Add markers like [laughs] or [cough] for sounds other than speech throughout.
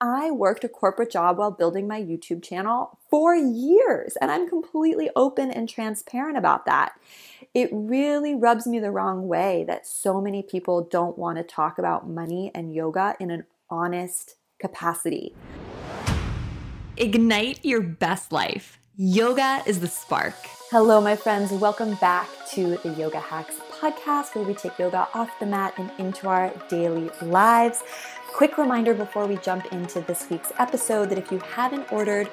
I worked a corporate job while building my YouTube channel for years, and I'm completely open and transparent about that. It really rubs me the wrong way that so many people don't want to talk about money and yoga in an honest capacity. Ignite your best life. Yoga is the spark. Hello, my friends. Welcome back to the Yoga Hacks podcast, where we take yoga off the mat and into our daily lives. Quick reminder before we jump into this week's episode that if you haven't ordered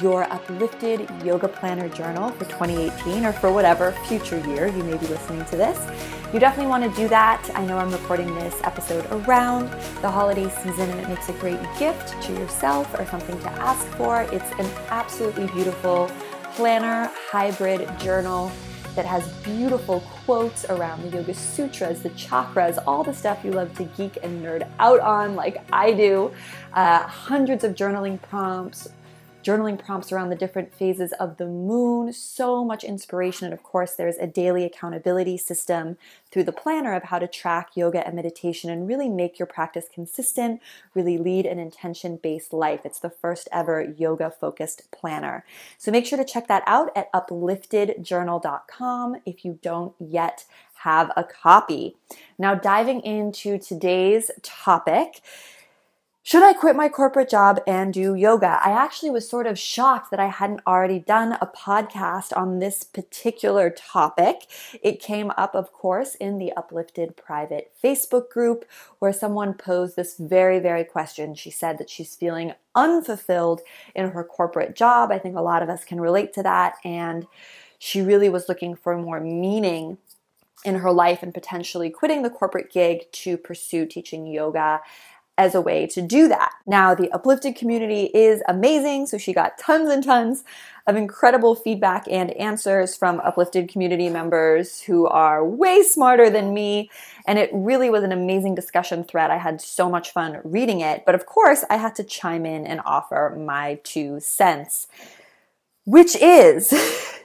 your uplifted yoga planner journal for 2018 or for whatever future year you may be listening to this, you definitely want to do that. I know I'm recording this episode around the holiday season and it makes a great gift to yourself or something to ask for. It's an absolutely beautiful planner hybrid journal that has beautiful quotes around the Yoga Sutras, the chakras, all the stuff you love to geek and nerd out on, like I do. Uh, hundreds of journaling prompts, journaling prompts around the different phases of the moon, so much inspiration. And of course, there's a daily accountability system through the planner of how to track yoga and meditation and really make your practice consistent, really lead an intention based life. It's the first ever yoga focused planner. So make sure to check that out at upliftedjournal.com if you don't yet have a copy. Now, diving into today's topic. Should I quit my corporate job and do yoga? I actually was sort of shocked that I hadn't already done a podcast on this particular topic. It came up, of course, in the Uplifted private Facebook group where someone posed this very, very question. She said that she's feeling unfulfilled in her corporate job. I think a lot of us can relate to that. And she really was looking for more meaning in her life and potentially quitting the corporate gig to pursue teaching yoga as a way to do that. Now, the uplifted community is amazing, so she got tons and tons of incredible feedback and answers from uplifted community members who are way smarter than me. And it really was an amazing discussion thread. I had so much fun reading it. But of course, I had to chime in and offer my two cents, which is. [laughs]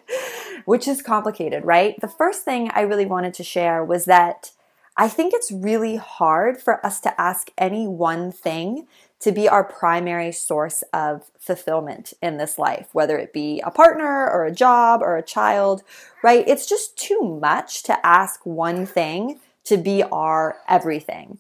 which is complicated, right? The first thing I really wanted to share was that I think it's really hard for us to ask any one thing to be our primary source of fulfillment in this life, whether it be a partner or a job or a child, right? It's just too much to ask one thing to be our everything.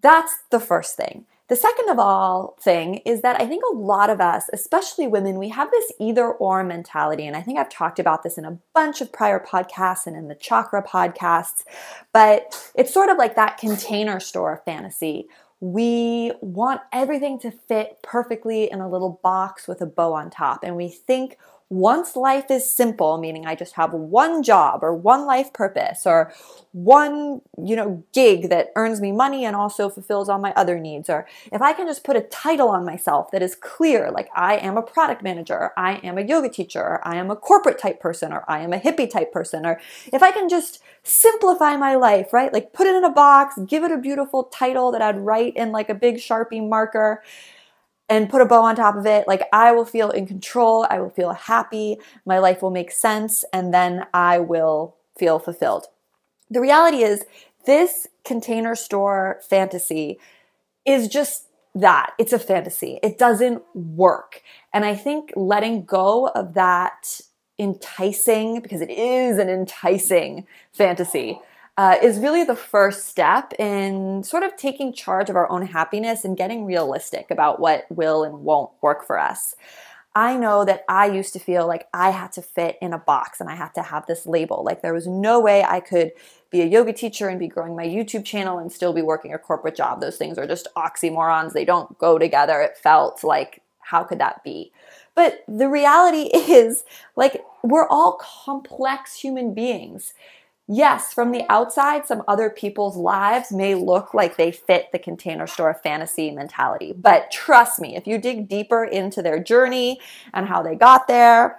That's the first thing. The second of all thing is that I think a lot of us, especially women, we have this either or mentality. And I think I've talked about this in a bunch of prior podcasts and in the chakra podcasts, but it's sort of like that container store fantasy. We want everything to fit perfectly in a little box with a bow on top. And we think once life is simple, meaning I just have one job or one life purpose or one, you know, gig that earns me money and also fulfills all my other needs, or if I can just put a title on myself that is clear, like I am a product manager, I am a yoga teacher, or I am a corporate type person, or I am a hippie type person, or if I can just simplify my life, right? Like put it in a box, give it a beautiful title that I'd write in like a big Sharpie marker and put a bow on top of it. Like I will feel in control, I will feel happy, my life will make sense, and then I will feel fulfilled. The reality is, this container store fantasy is just that. It's a fantasy. It doesn't work. And I think letting go of that enticing, because it is an enticing fantasy, uh, is really the first step in sort of taking charge of our own happiness and getting realistic about what will and won't work for us. I know that I used to feel like I had to fit in a box and I had to have this label. Like there was no way I could be a yoga teacher and be growing my YouTube channel and still be working a corporate job. Those things are just oxymorons. They don't go together. It felt like, how could that be? But the reality [laughs] is, like, we're all complex human beings yes, from the outside, some other people's lives may look like they fit the container store fantasy mentality. But trust me, if you dig deeper into their journey and how they got there,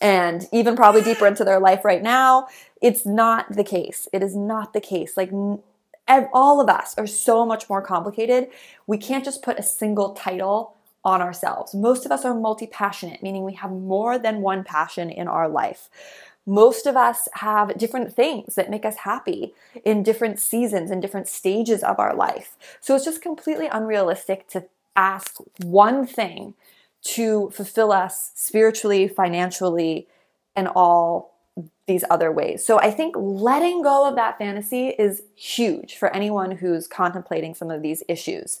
and even probably deeper into their life right now, it's not the case. It is not the case. Like, all of us are so much more complicated. We can't just put a single title on ourselves. Most of us are multi passionate, meaning we have more than one passion in our life most of us have different things that make us happy in different seasons and different stages of our life. So it's just completely unrealistic to ask one thing to fulfill us spiritually, financially, and all these other ways. So I think letting go of that fantasy is huge for anyone who's contemplating some of these issues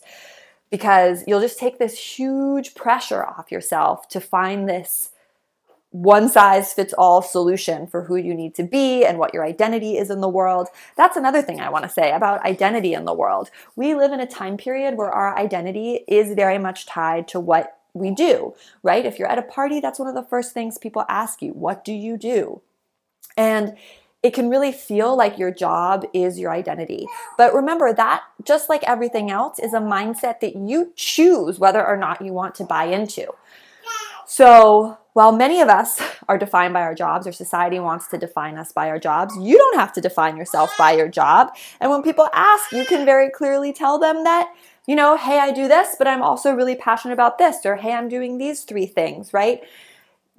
because you'll just take this huge pressure off yourself to find this one size fits all solution for who you need to be and what your identity is in the world. That's another thing I want to say about identity in the world. We live in a time period where our identity is very much tied to what we do, right? If you're at a party, that's one of the first things people ask you What do you do? And it can really feel like your job is your identity. But remember that, just like everything else, is a mindset that you choose whether or not you want to buy into. So, while many of us [laughs] are defined by our jobs, or society wants to define us by our jobs, you don't have to define yourself by your job. And when people ask, you can very clearly tell them that, you know, hey, I do this, but I'm also really passionate about this, or hey, I'm doing these three things, right?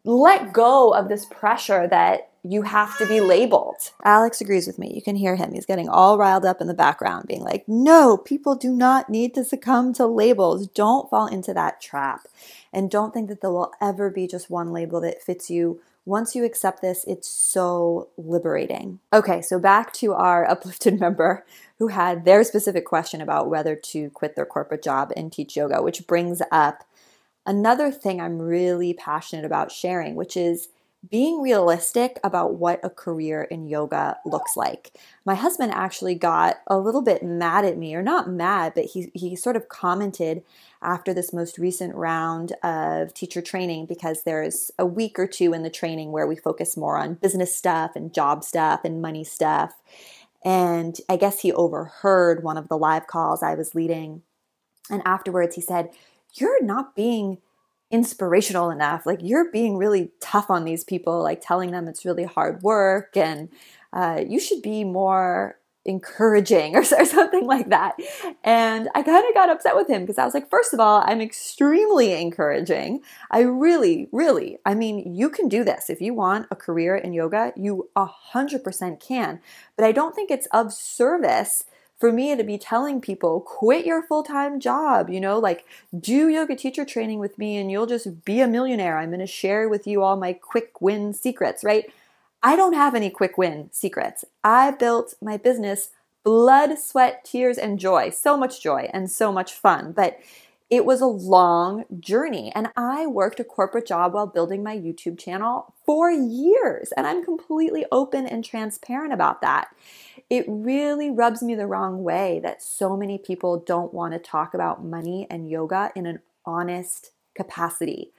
Let go of this pressure that you have to be labeled. Alex agrees with me. You can hear him. He's getting all riled up in the background, being like, no, people do not need to succumb to labels. Don't fall into that trap. And don't think that there will ever be just one label that fits you. Once you accept this, it's so liberating. Okay, so back to our [laughs] uplifted member who had their specific question about whether to quit their corporate job and teach yoga, which brings up another thing I'm really passionate about sharing, which is being realistic about what a career in yoga looks like. My husband actually got a little bit mad at me, or not mad, but he, he sort of commented after this most recent round of teacher training because there's a week or two in the training where we focus more on business stuff and job stuff and money stuff. And I guess he overheard one of the live calls I was leading. And afterwards, he said, You're not being inspirational enough. Like you're being really tough on these people, like telling them it's really hard work and uh, you should be more encouraging [laughs] or, or something like that. And I kind of got upset with him because I was like, first of all, I'm extremely encouraging. I really, really, I mean, you can do this. If you want a career in yoga, you 100% can. But I don't think it's of service for me to be telling people quit your full-time job you know like do yoga teacher training with me and you'll just be a millionaire. I'm going to share with you all my quick win secrets right? I don't have any quick win secrets. I built my business blood sweat tears and joy. So much joy and so much fun but it was a long journey. And i worked a corporate job while building my youtube channel for years. And i'm completely open and transparent about that it really rubs me the wrong way that so many people don't want to talk about money and yoga in an honest capacity.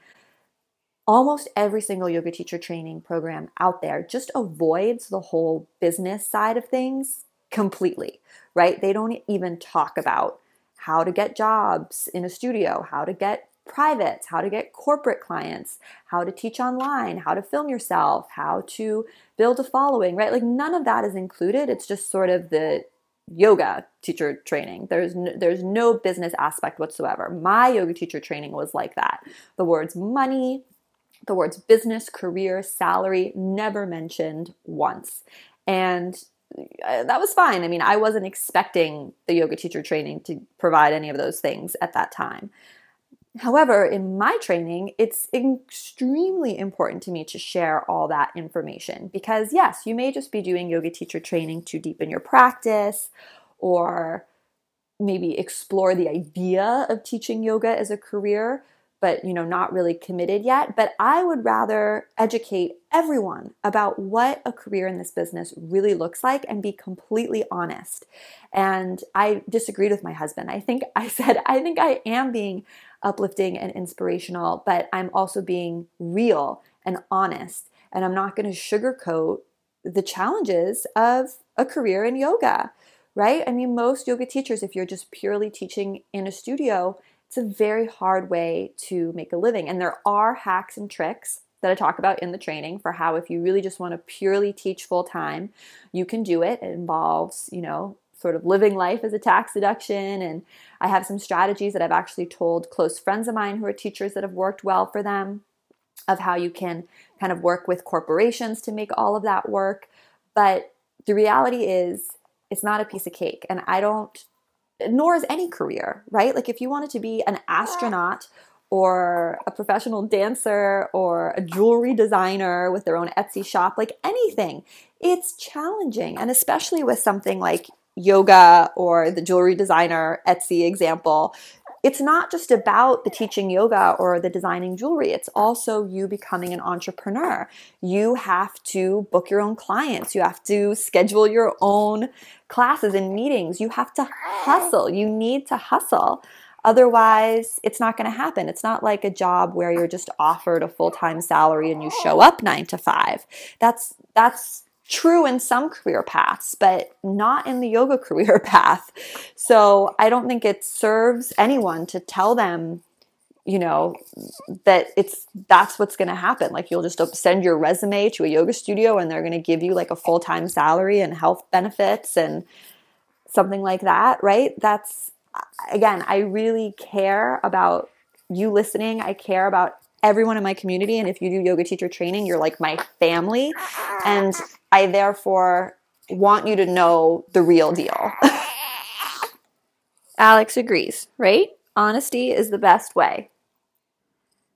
Almost every single yoga teacher training program out there just avoids the whole business side of things completely, right? They don't even talk about how to get jobs in a studio, how to get privates, how to get corporate clients, how to teach online, how to film yourself, how to build a following, right? Like none of that is included. It's just sort of the yoga teacher training. There's no, there's no business aspect whatsoever. My yoga teacher training was like that. The words money, the words business, career, salary never mentioned once. And uh, that was fine. I mean, I wasn't expecting the yoga teacher training to provide any of those things at that time. However, in my training, it's extremely important to me to share all that information because, yes, you may just be doing yoga teacher training to deepen your practice or maybe explore the idea of teaching yoga as a career, but you know, not really committed yet. But I would rather educate everyone about what a career in this business really looks like and be completely honest. And I disagreed with my husband. I think I [laughs] said, I think I am being uplifting and inspirational, but I'm also being real and honest. And I'm not going to sugarcoat the challenges of a career in yoga, right? I mean, most yoga teachers, if you're just purely teaching in a studio, it's a very hard way to make a living. And there are hacks and tricks that I talk about in the training for how, if you really just want to purely teach full time, you can do it. It involves, you know, sort of living life as a tax deduction. And I have some strategies that I've actually told close friends of mine who are teachers that have worked well for them of how you can kind of work with corporations to make all of that work. But the reality is, it's not a piece of cake. And I don't nor is any career, right? Like if you wanted to be an astronaut or a professional dancer or a jewelry designer with their own Etsy shop, like anything, it's challenging. And especially with something like yoga or the jewelry designer Etsy example, it's not just about the teaching yoga or the designing jewelry. It's also you becoming an entrepreneur. You have to book your own clients. You have to schedule your own classes and meetings. You have to hustle. You need to hustle. Otherwise, it's not going to happen. It's not like a job where you're just offered a full-time salary and you show up 9 to 5. That's that's true in some career paths, but not in the yoga [laughs] career path. So I don't think it serves anyone to tell them, you know, that it's that's what's going to happen. Like you'll just send your resume to a yoga studio and they're going to give you like a full time salary and health benefits and something like that, right? That's again, I really care about you listening. I care about everyone in my community. And if you do yoga teacher training, you're like my family. And I therefore want you to know the real deal. [laughs] Alex agrees, right? Honesty is the best way.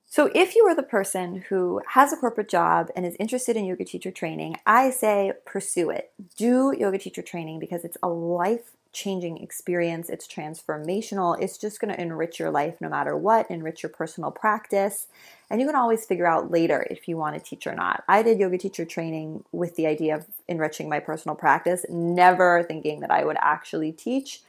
So, if you are the person who has a corporate job and is interested in yoga teacher training, I say pursue it. Do yoga teacher training because it's a life changing experience. It's transformational. It's just going to enrich your life no matter what, enrich your personal practice. And you can always figure out later if you want to teach or not. I did yoga teacher training with the idea of enriching my personal practice, never thinking that I would actually teach.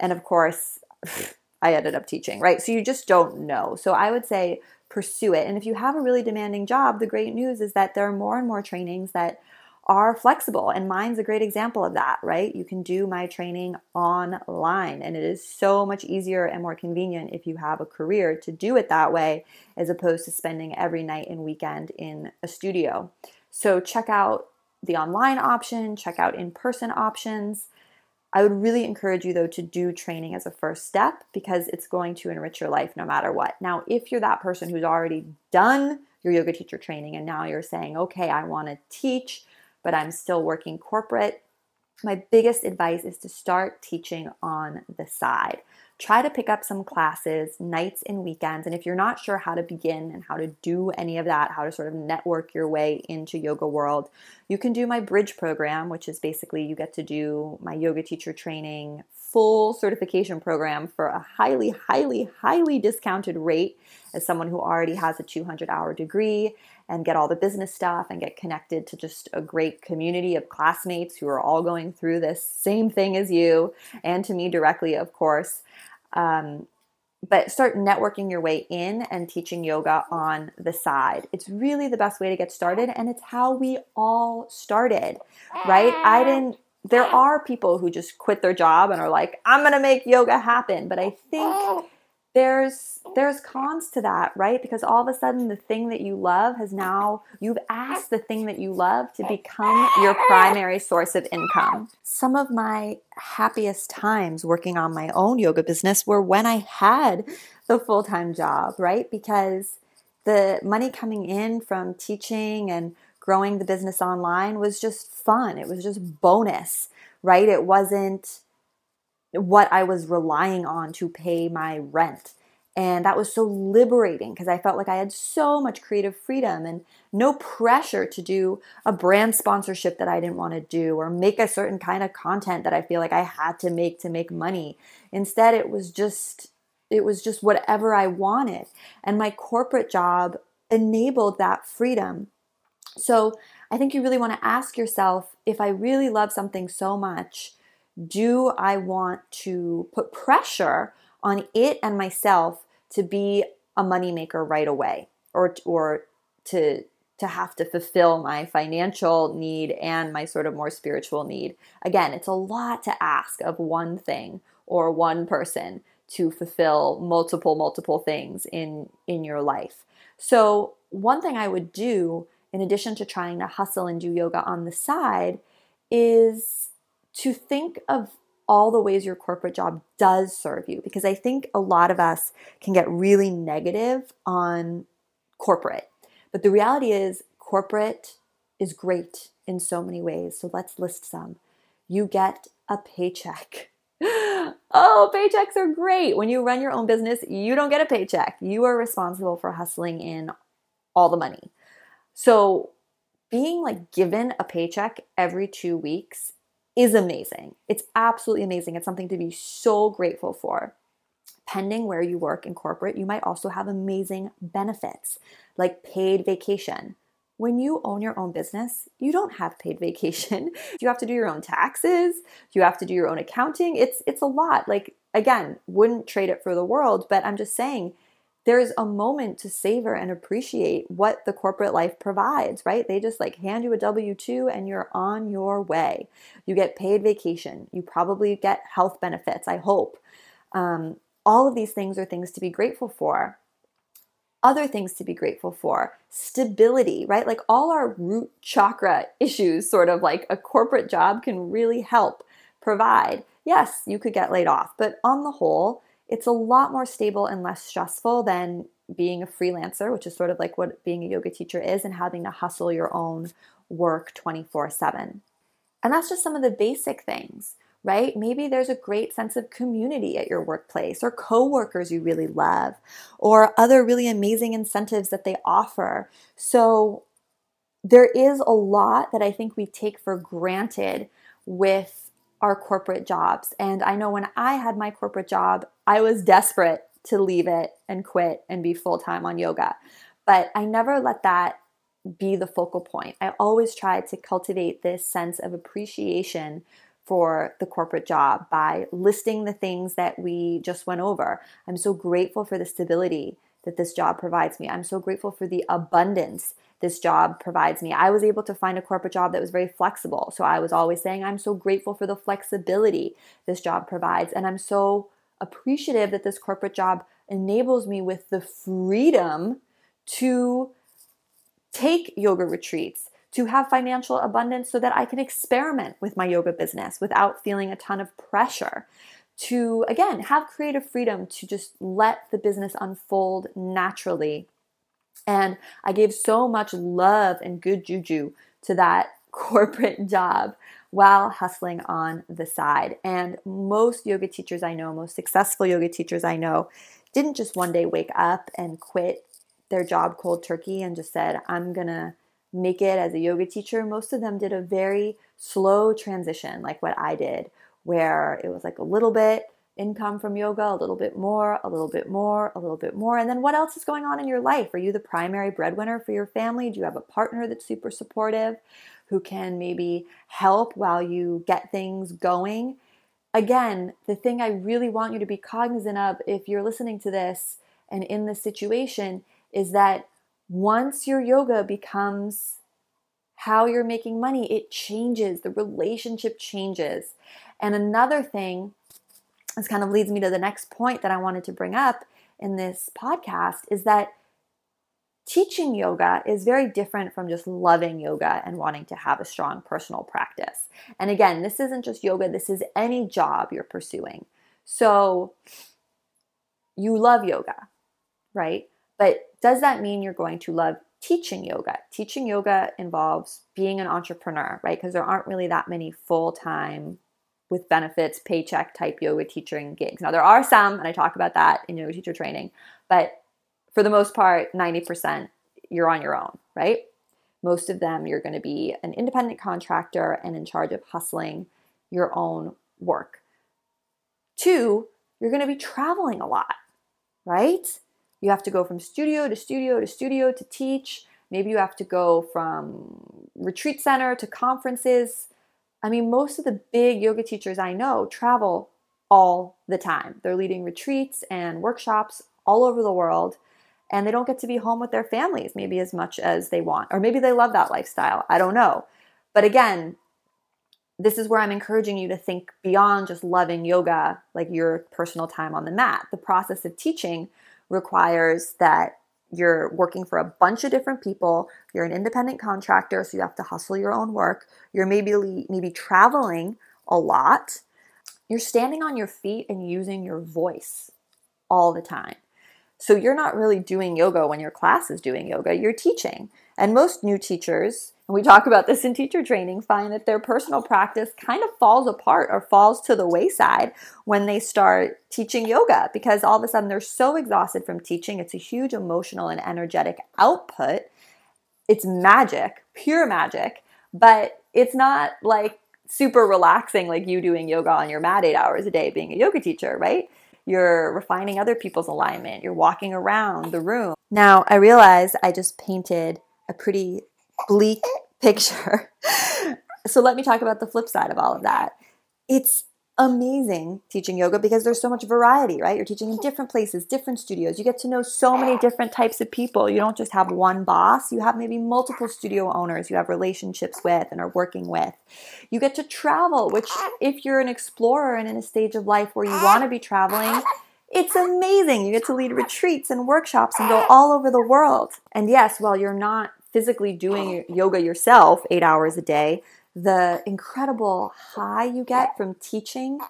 And of course, [laughs] I ended up teaching, right? So you just don't know. So I would say pursue it. And if you have a really demanding job, the great news is that there are more and more trainings that are flexible. And mine's a great example of that, right? You can do my training online, and it is so much easier and more convenient if you have a career to do it that way as opposed to spending every night and weekend in a studio. So, check out the online option, check out in person options. I would really encourage you, though, to do training as a first step because it's going to enrich your life no matter what. Now, if you're that person who's already done your yoga teacher training and now you're saying, okay, I want to teach but I'm still working corporate, my biggest advice is to start teaching on the side. Try to pick up some classes nights and weekends. And if you're not sure how to begin and how to do any of that, how to sort of network your way into yoga world, you can do my bridge program, which is basically you get to do my yoga teacher training full certification program for a highly, highly, highly discounted rate as someone who already has a 200 hour degree and get all the business stuff and get connected to just a great community of classmates who are all going through this same thing as you and to me directly, of course. Um, but start networking your way in and teaching yoga on the side. It's really the best way to get started, and it's how we all started, right? I didn't there are people who just quit their job and are like, I'm going to make yoga happen. But I think there's there's cons to that, right? Because all of a sudden the thing that you love has now you've asked the thing that you love to become your primary source of income. Some of my happiest times working on my own yoga business were when I had the full-time job, right? Because the money coming in from teaching and growing the business online was just fun. It was just bonus, right? It wasn't what I was relying on to pay my rent. And that was so liberating because I felt like I had so much creative freedom and no pressure to do a brand sponsorship that I didn't want to do or make a certain kind of content that I feel like I had to make to make money. Instead, it was just it was just whatever I wanted. And my corporate job enabled that freedom. So I think you really want to ask yourself if I really love something so much, do I want to put pressure on it and myself to be a moneymaker right away or, or to, to have to fulfill my financial need and my sort of more spiritual need? Again, it's a lot to ask of one thing or one person to fulfill multiple multiple things in in your life. So, one thing I would do in addition to trying to hustle and do yoga on the side, is to think of all the ways your corporate job does serve you. Because I think a lot of us can get really negative on corporate. But the reality is, corporate is great in so many ways. So let's list some. You get a paycheck. [laughs] oh, paychecks are great. When you run your own business, you don't get a paycheck. You are responsible for hustling in all the money. So, being like given a paycheck every two weeks is amazing. It's absolutely amazing. It's something to be so grateful for. Pending where you work in corporate, you might also have amazing benefits like paid vacation. When you own your own business, you don't have paid vacation. [laughs] you have to do your own taxes, you have to do your own accounting. It's it's a lot. Like again, wouldn't trade it for the world, but I'm just saying there's a moment to savor and appreciate what the corporate life provides, right? They just like hand you a W 2 and you're on your way. You get paid vacation. You probably get health benefits, I hope. Um, all of these things are things to be grateful for. Other things to be grateful for stability, right? Like all our root chakra [laughs] issues, sort of like a corporate job can really help provide. Yes, you could get laid off, but on the whole, it's a lot more stable and less stressful than being a freelancer, which is sort of like what being a yoga teacher is, and having to hustle your own work 24 7. And that's just some of the basic things, right? Maybe there's a great sense of community at your workplace, or coworkers you really love, or other really amazing incentives that they offer. So there is a lot that I think we take for granted with our corporate jobs. And I know when I had my corporate job, I was desperate to leave it and quit and be full time on yoga. But I never let that be the focal point. I always tried to cultivate this sense of appreciation for the corporate job by listing the things that we just went over. I'm so grateful for the stability that this job provides me. I'm so grateful for the abundance this job provides me. I was able to find a corporate job that was very flexible. So I was always saying, I'm so grateful for the flexibility this job provides. And I'm so appreciative that this corporate job enables me with the freedom to take yoga retreats, to have financial abundance so that I can experiment with my yoga business without feeling a ton of pressure. To again have creative freedom to just let the business unfold naturally and I gave so much love and good juju to that [laughs] corporate job while hustling on the side. And most yoga teachers I know, most successful yoga teachers I know, didn't just one day wake up and quit their job cold turkey and just said, I'm gonna make it as a yoga teacher. Most of them did a very slow transition, like what I did, where it was like a little bit income from yoga, a little bit more, a little bit more, a little bit more. And then what else is going on in your life? Are you the primary breadwinner for your family? Do you have a partner that's super supportive who can maybe help while you get things going? Again, the thing I really want you to be cognizant of if you're listening to this and in this situation is that once your yoga becomes how you're making money, it changes, the relationship changes. And another thing this kind of leads me to the next point that I wanted to bring up in this podcast is that teaching yoga is very different from just loving yoga and wanting to have a strong personal practice. And again, this isn't just yoga, this is any job you're pursuing. So you love yoga, right? But does that mean you're going to love teaching yoga? Teaching yoga involves being an entrepreneur, right? Because there aren't really that many full time with benefits, paycheck type yoga teaching gigs. Now, there are some, and I talk about that in yoga teacher training, but for the most part, 90% you're on your own, right? Most of them, you're going to be an independent contractor and in charge of hustling your own work. Two, you're going to be traveling a lot, right? You have to go from studio to studio to studio to teach. Maybe you have to go from retreat center to conferences I mean, most of the big yoga teachers I know travel all the time. They're leading retreats and workshops all over the world, and they don't get to be home with their families maybe as much as they want. Or maybe they love that lifestyle. I don't know. But again, this is where I'm encouraging you to think beyond just loving yoga, like your personal time on the mat. The process of teaching requires that you're working for a bunch of different people you're an independent contractor so you have to hustle your own work you're maybe maybe traveling a lot you're standing on your feet and using your voice all the time So you're not really doing yoga when your class is doing yoga, you're teaching. And most new teachers, and we talk about this in teacher training, find that their personal practice kind of falls apart or falls to the wayside when they start teaching yoga because all of a sudden they're so exhausted from teaching. It's a huge emotional and energetic output. It's magic, pure magic, but it's not like super relaxing like you doing yoga on your mat eight hours a day being a yoga teacher, right? You're refining other people's alignment. You're walking around the room. Now, I realize I just painted a pretty bleak picture. so let me talk about the flip side of all of that. It's amazing teaching yoga because there's so much variety, right? You're teaching in different places, different studios. You get to know so many different types of people. You don't just have one boss, you have maybe multiple studio owners you have relationships with and are working with. You get to travel, which, if you're an explorer and in a stage of life where you want to be traveling, it's amazing. You get to lead retreats and workshops and go all over the world. And yes, while you're not physically doing yoga yourself eight hours a day, the incredible high you get from teaching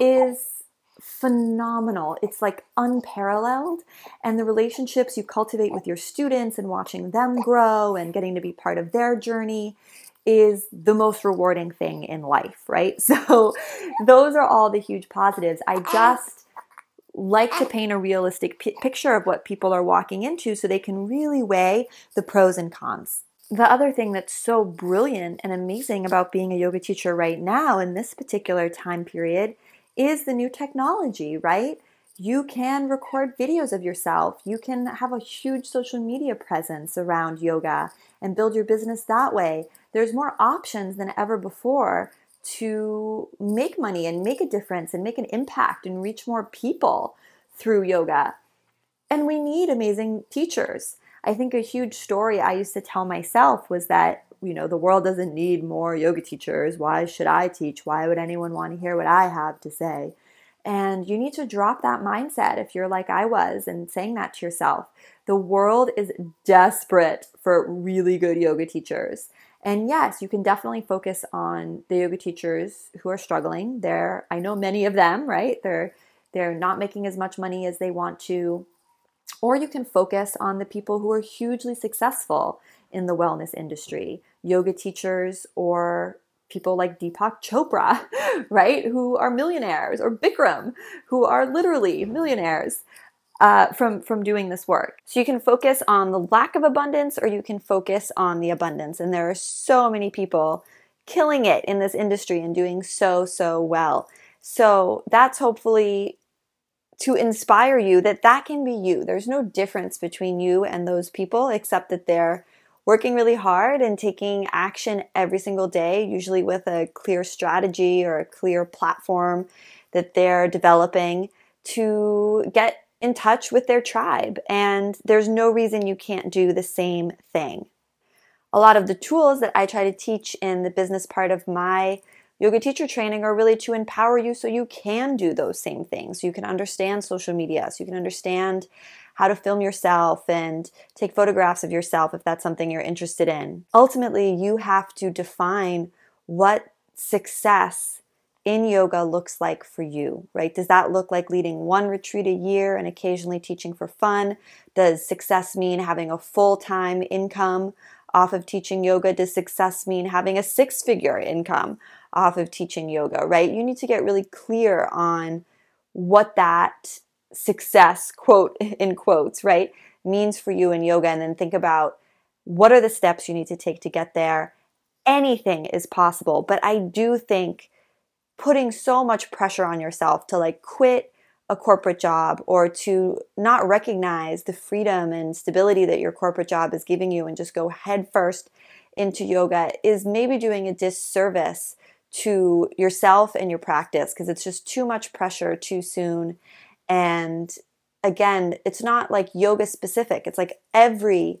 is phenomenal. It's like unparalleled. And the relationships you cultivate with your students and watching them grow and getting to be part of their journey is the most rewarding thing in life, right? [laughs] So, those are all the huge positives. I just like to oh. paint a realistic p- picture of what people are walking into so they can really weigh the pros and cons. The other thing that's so brilliant and amazing about being a yoga teacher right now in this particular time period is the new technology, right? You can record videos of yourself. You can have a huge social media presence around yoga and build your business that way. There's more options than ever before to make money and make a difference and make an impact and reach more people through yoga. And we need amazing teachers. I think a huge story I used to tell myself was that, you know, the world doesn't need more yoga teachers. Why should I teach? Why would anyone want to hear what I have to say? And you need to drop that mindset if you're like I was and saying that to yourself. The world is desperate for really good yoga teachers. And yes, you can definitely focus on the yoga teachers who are struggling. There, I know many of them, right? They're they're not making as much money as they want to. Or you can focus on the people who are hugely successful in the wellness industry, yoga teachers or people like Deepak Chopra, [laughs] right, who are millionaires, or Bikram, who are literally millionaires uh, from from doing this work. So you can focus on the lack of abundance, or you can focus on the abundance. And there are so many people killing it in this industry and doing so so well. So that's hopefully to inspire you that that can be you. There's no difference between you and those people except that they're working really hard and taking action every single day, usually with a clear strategy or a clear platform that they're developing to get in touch with their tribe, and there's no reason you can't do the same thing. A lot of the tools that I try to teach in the business part of my yoga teacher training are really to empower you so you can do those same things. You can understand social media, so you can understand how to film yourself and take photographs of yourself if that's something you're interested in. Ultimately, you have to define what success in yoga looks like for you, right? Does that look like leading one retreat a year and occasionally teaching for fun? Does success mean having a full time income off of teaching yoga? Does success mean having a six figure income off of teaching yoga, right? You need to get really clear on what that success, quote [laughs] in quotes, right, means for you in yoga and then think about what are the steps you need to take to get there. Anything is possible, but I do think putting so much pressure on yourself to like quit a corporate job or to not recognize the freedom and stability that your corporate job is giving you and just go headfirst into yoga is maybe doing a disservice to yourself and your practice because it's just too much pressure too soon. And again, it's not like yoga specific, it's like every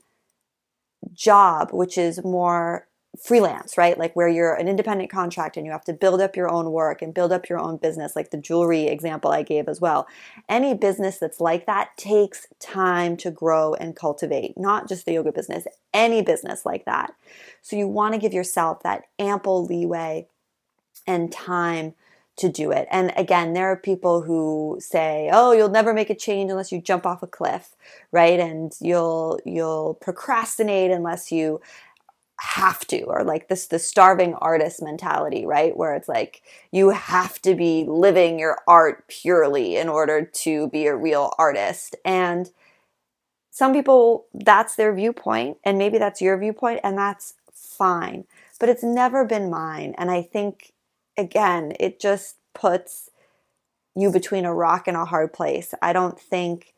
job, which is more freelance, right? Like where you're an independent contractor and you have to build up your own work and build up your own business, like the jewelry example I gave as well. Any business that's like that takes time to grow and cultivate, not just the yoga business, any business like that. So you want to give yourself that ample leeway and time to do it. And again, there are people who say, "Oh, you'll never make a change unless you jump off a cliff," right? And you'll you'll procrastinate unless you have to or like this the starving artist mentality right? Where it's like you have to be living your art purely in order to be a real artist. And some people that's their viewpoint and maybe that's your viewpoint and that's fine. But it's never been mine and i think again it just puts you between a rock and a hard place. I don't think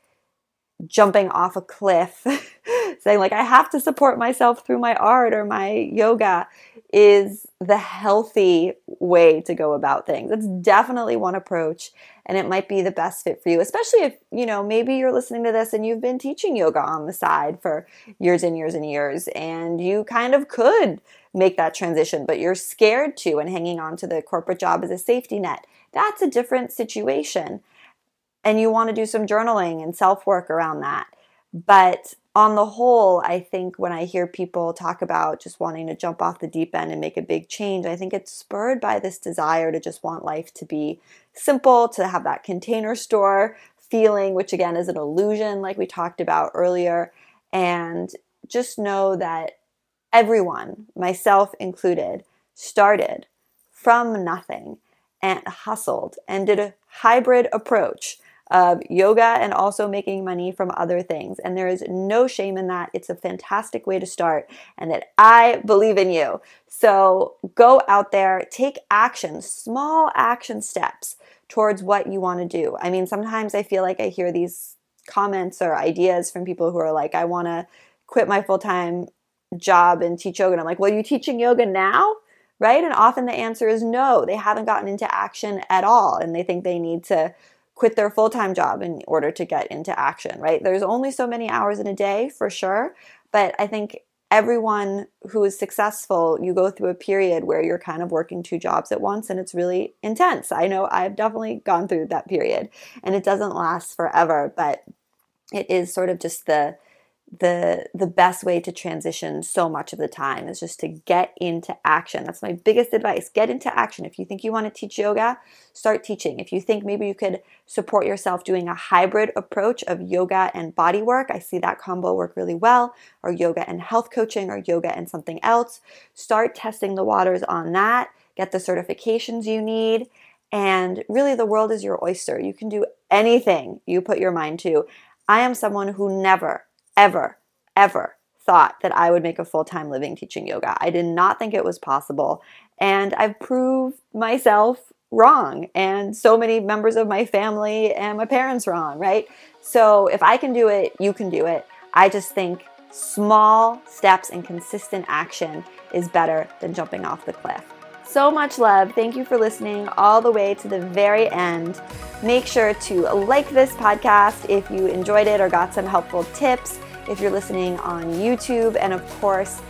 jumping off a cliff [laughs] saying like i have to support myself through my art or my yoga is the healthy way to go about things. It's definitely one approach and it might be the best fit for you especially if you know maybe you're listening to this and you've been teaching yoga on the side for years and years and years and you kind of could make that transition but you're scared to and hanging on to the corporate job as a safety net. That's a different situation and you want to do some journaling and self work around that. But on the whole, I think when I hear people talk about just wanting to jump off the deep end and make a big change, I think it's spurred by this desire to just want life to be simple, to have that container store feeling, which again is an illusion, like we talked about earlier. And just know that everyone, myself included, started from nothing and hustled and did a hybrid approach of yoga and also making money from other things. And there is no shame in that. It's a fantastic way to start, and that I believe in you. So go out there, take action, small action steps towards what you want to do. I mean, sometimes I feel like I hear these comments or ideas from people who are like, I want to quit my full time job and teach yoga. And I'm like, well, you teaching yoga now? Right? And often the answer is no, they haven't gotten into action at all. And they think they need to quit their full time job in order to get into action, right? There's only so many hours in a day for sure. But I think everyone who is successful, you go through a period where you're kind of working two jobs at once and it's really intense. I know I've definitely gone through that period and it doesn't last forever, but it is sort of just the the the best way to transition so much of the time is just to get into action. That's my biggest advice. Get into action. If you think you want to teach yoga, start teaching. If you think maybe you could support yourself doing a hybrid approach of yoga and body work, I see that combo work really well, or yoga and health coaching or yoga and something else, start testing the waters on that. Get the certifications you need. And really, the world is your oyster. You can do anything you put your mind to. I am someone who never ever, ever thought that I would make a full time living teaching yoga. I did not think it was possible. And I've proved myself wrong and so many members of my family and my parents wrong, right? So if I can do it, you can do it. I just think small steps and consistent action is better than jumping off the cliff. So much love. Thank you for listening all the way to the very end. Make sure to like this podcast if you enjoyed it or got some helpful tips if you're listening on YouTube, and of course,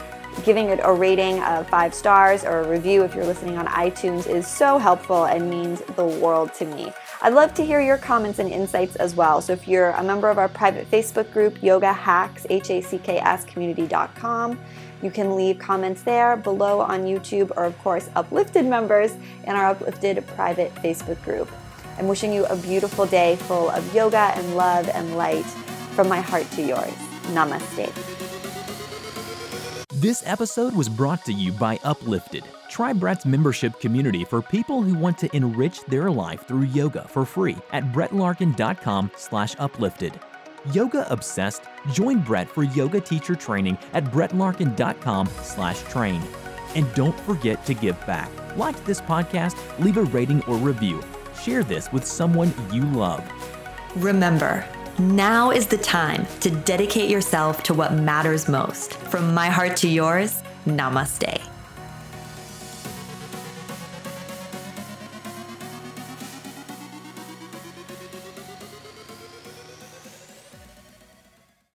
giving it a rating of five stars or a review if you're listening on iTunes is so helpful and means the world to me. I'd love to hear your comments and insights as well. So if you're a member of our private Facebook group, Yoga Hacks, H-A-C-K-S community.com, you can leave comments there below on YouTube or of course uplifted members in our uplifted private Facebook group. I'm wishing you a beautiful day full of yoga and love and light from my heart to yours. Namaste. This episode was brought to you by Uplifted, try Brett's membership community for people who want to enrich their life through yoga for free at brettlarkin.com slash uplifted. Yoga obsessed? Join Brett for yoga teacher training at brettlarkin.com slash train. And don't forget to give back. Like this podcast, leave a rating or review. Share this with someone you love. Remember, now is the time to dedicate yourself to what matters most. From my heart to yours, namaste.